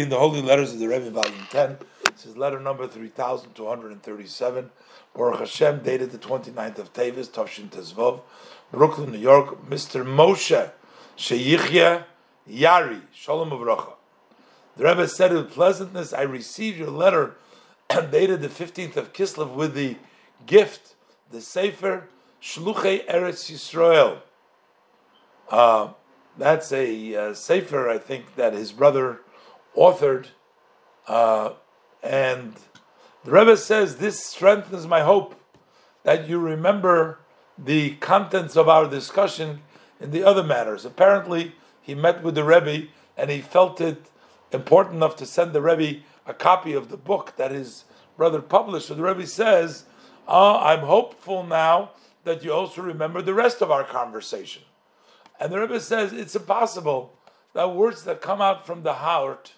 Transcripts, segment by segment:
In the Holy Letters of the Rebbe, Volume 10, this is letter number 3237, Baruch Hashem, dated the 29th of Tavis, Tavshin Tezvov, Brooklyn, New York, Mr. Moshe Sheyichya Yari, Shalom Uvracha. The Rebbe said, with pleasantness, I received your letter dated the 15th of Kislev with the gift, the Sefer Shluchei Eretz Yisrael. Uh, that's a uh, Sefer, I think, that his brother authored, uh, and the Rebbe says this strengthens my hope that you remember the contents of our discussion in the other matters. Apparently, he met with the Rebbe and he felt it important enough to send the Rebbe a copy of the book that his brother published. So the Rebbe says, uh, I'm hopeful now that you also remember the rest of our conversation. And the Rebbe says it's impossible that words that come out from the heart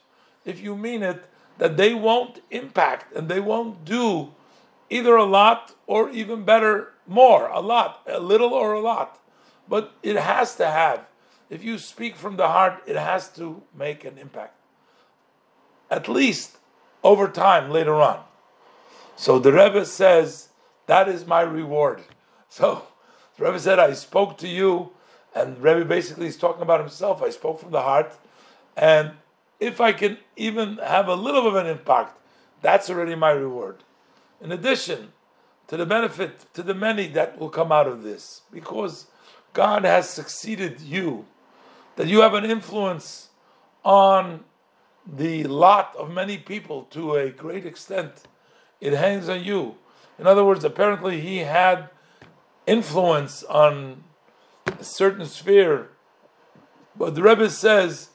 if you mean it, that they won't impact and they won't do either a lot or even better, more, a lot, a little or a lot. But it has to have, if you speak from the heart, it has to make an impact. At least over time later on. So the Rebbe says, that is my reward. So the Rebbe said, I spoke to you, and Rebbe basically is talking about himself. I spoke from the heart, and if I can even have a little bit of an impact, that's already my reward. In addition to the benefit to the many that will come out of this, because God has succeeded you, that you have an influence on the lot of many people to a great extent. It hangs on you. In other words, apparently he had influence on a certain sphere. But the Rebbe says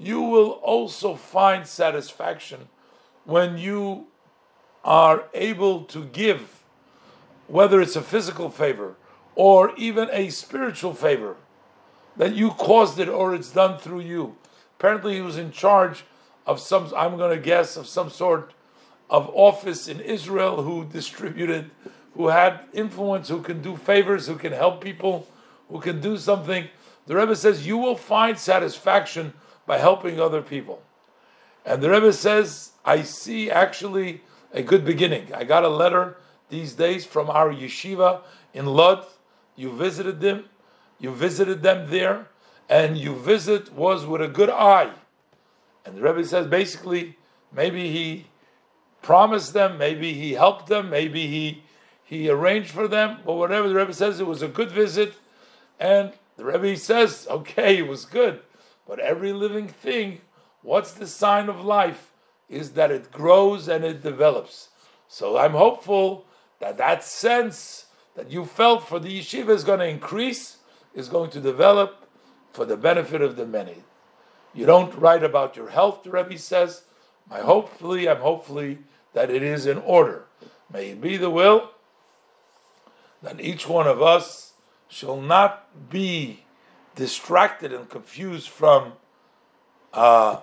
you will also find satisfaction when you are able to give, whether it's a physical favor or even a spiritual favor, that you caused it or it's done through you. Apparently, he was in charge of some, I'm going to guess, of some sort of office in Israel who distributed, who had influence, who can do favors, who can help people, who can do something. The Rebbe says, You will find satisfaction by helping other people. And the Rebbe says, I see actually a good beginning. I got a letter these days from our yeshiva in Lod. You visited them, you visited them there, and your visit was with a good eye. And the Rebbe says basically, maybe he promised them, maybe he helped them, maybe he he arranged for them, but whatever the Rebbe says, it was a good visit. And the Rebbe says, okay, it was good. But every living thing, what's the sign of life? Is that it grows and it develops. So I'm hopeful that that sense that you felt for the yeshiva is going to increase, is going to develop for the benefit of the many. You don't write about your health, the Rebbe says. My hopefully, I'm hopefully that it is in order. May it be the will that each one of us shall not be distracted and confused from uh,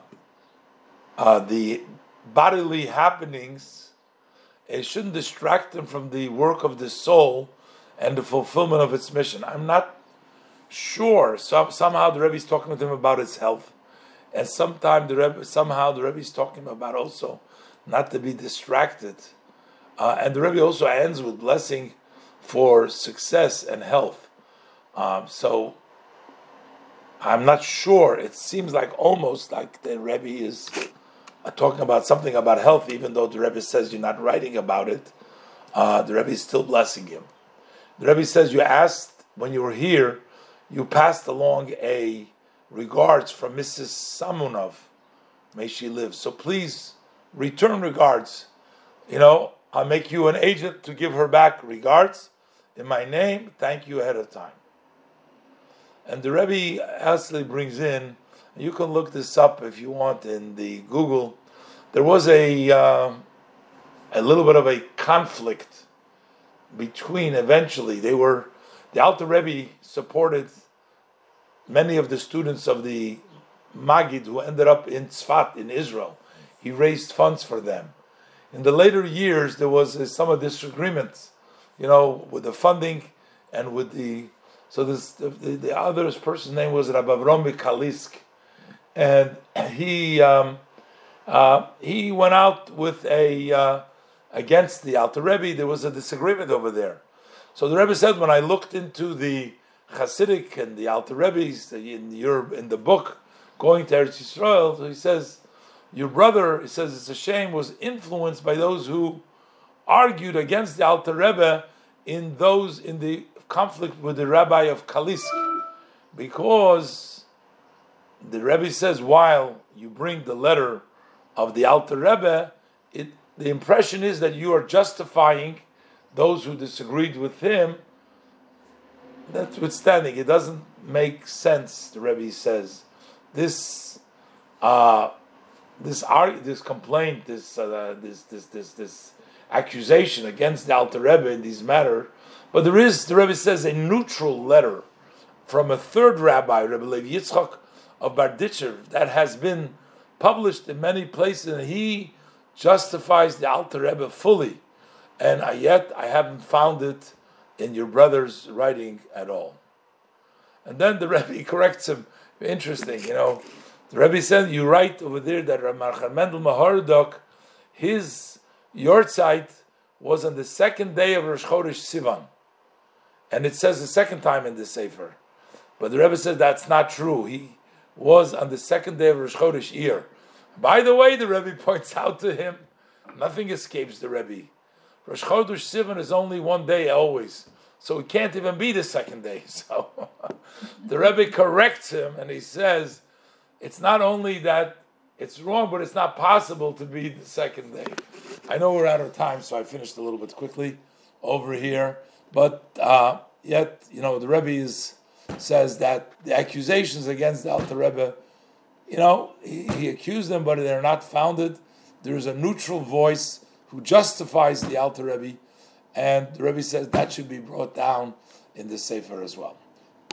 uh, the bodily happenings, it shouldn't distract them from the work of the soul and the fulfillment of its mission. I'm not sure. So, somehow the Rebbe is talking with him about his health, and sometime the Rebbe, somehow the Rebbe is talking about also not to be distracted. Uh, and the Rebbe also ends with blessing for success and health. Um, so I'm not sure. It seems like almost like the Rebbe is talking about something about health, even though the Rebbe says you're not writing about it. Uh, the Rebbe is still blessing him. The Rebbe says you asked when you were here, you passed along a regards from Mrs. Samunov. May she live. So please return regards. You know, I'll make you an agent to give her back regards in my name. Thank you ahead of time. And the Rebbe actually brings in, you can look this up if you want in the Google. There was a uh, a little bit of a conflict between. Eventually, they were the Alter Rebbe supported many of the students of the Magid who ended up in Tzfat in Israel. He raised funds for them. In the later years, there was some disagreements, you know, with the funding and with the so this the, the other person's name was Rabbi Avrom Kalisk, and he um, uh, he went out with a uh, against the Alter Rebbe. There was a disagreement over there. So the Rebbe said, when I looked into the Hasidic and the Alter Rebbe's in your in the book going to Eretz Yisrael, so he says, your brother, he says it's a shame, was influenced by those who argued against the Alter Rebbe in those in the conflict with the Rabbi of Kalisk, because the Rebbe says while you bring the letter of the Alter Rebbe, it, the impression is that you are justifying those who disagreed with him. Notwithstanding, it doesn't make sense. The Rebbe says this, uh, this this complaint, this uh, this this this this accusation against the Alter Rebbe in these matter. But there is, the Rebbe says, a neutral letter from a third rabbi, Rebbe Levi Yitzchak of Barditchev, that has been published in many places, and he justifies the Alter Rebbe fully. And I, yet I haven't found it in your brother's writing at all. And then the Rebbe corrects him. Interesting, you know. The Rebbe said, You write over there that Ramar Mendel Maharadok, his Yortzeit was on the second day of Rosh Chodesh Sivan. And it says the second time in the Sefer. But the Rebbe says that's not true. He was on the second day of Rosh Chodesh Iyar. By the way, the Rebbe points out to him, nothing escapes the Rebbe. Rosh Chodesh Sivan is only one day always. So it can't even be the second day. So the Rebbe corrects him and he says, it's not only that it's wrong, but it's not possible to be the second day. I know we're out of time, so I finished a little bit quickly over here. But uh, yet, you know, the Rebbe is, says that the accusations against the Alter Rebbe, you know, he, he accused them, but they're not founded. There is a neutral voice who justifies the Alter Rebbe, and the Rebbe says that should be brought down in the Sefer as well.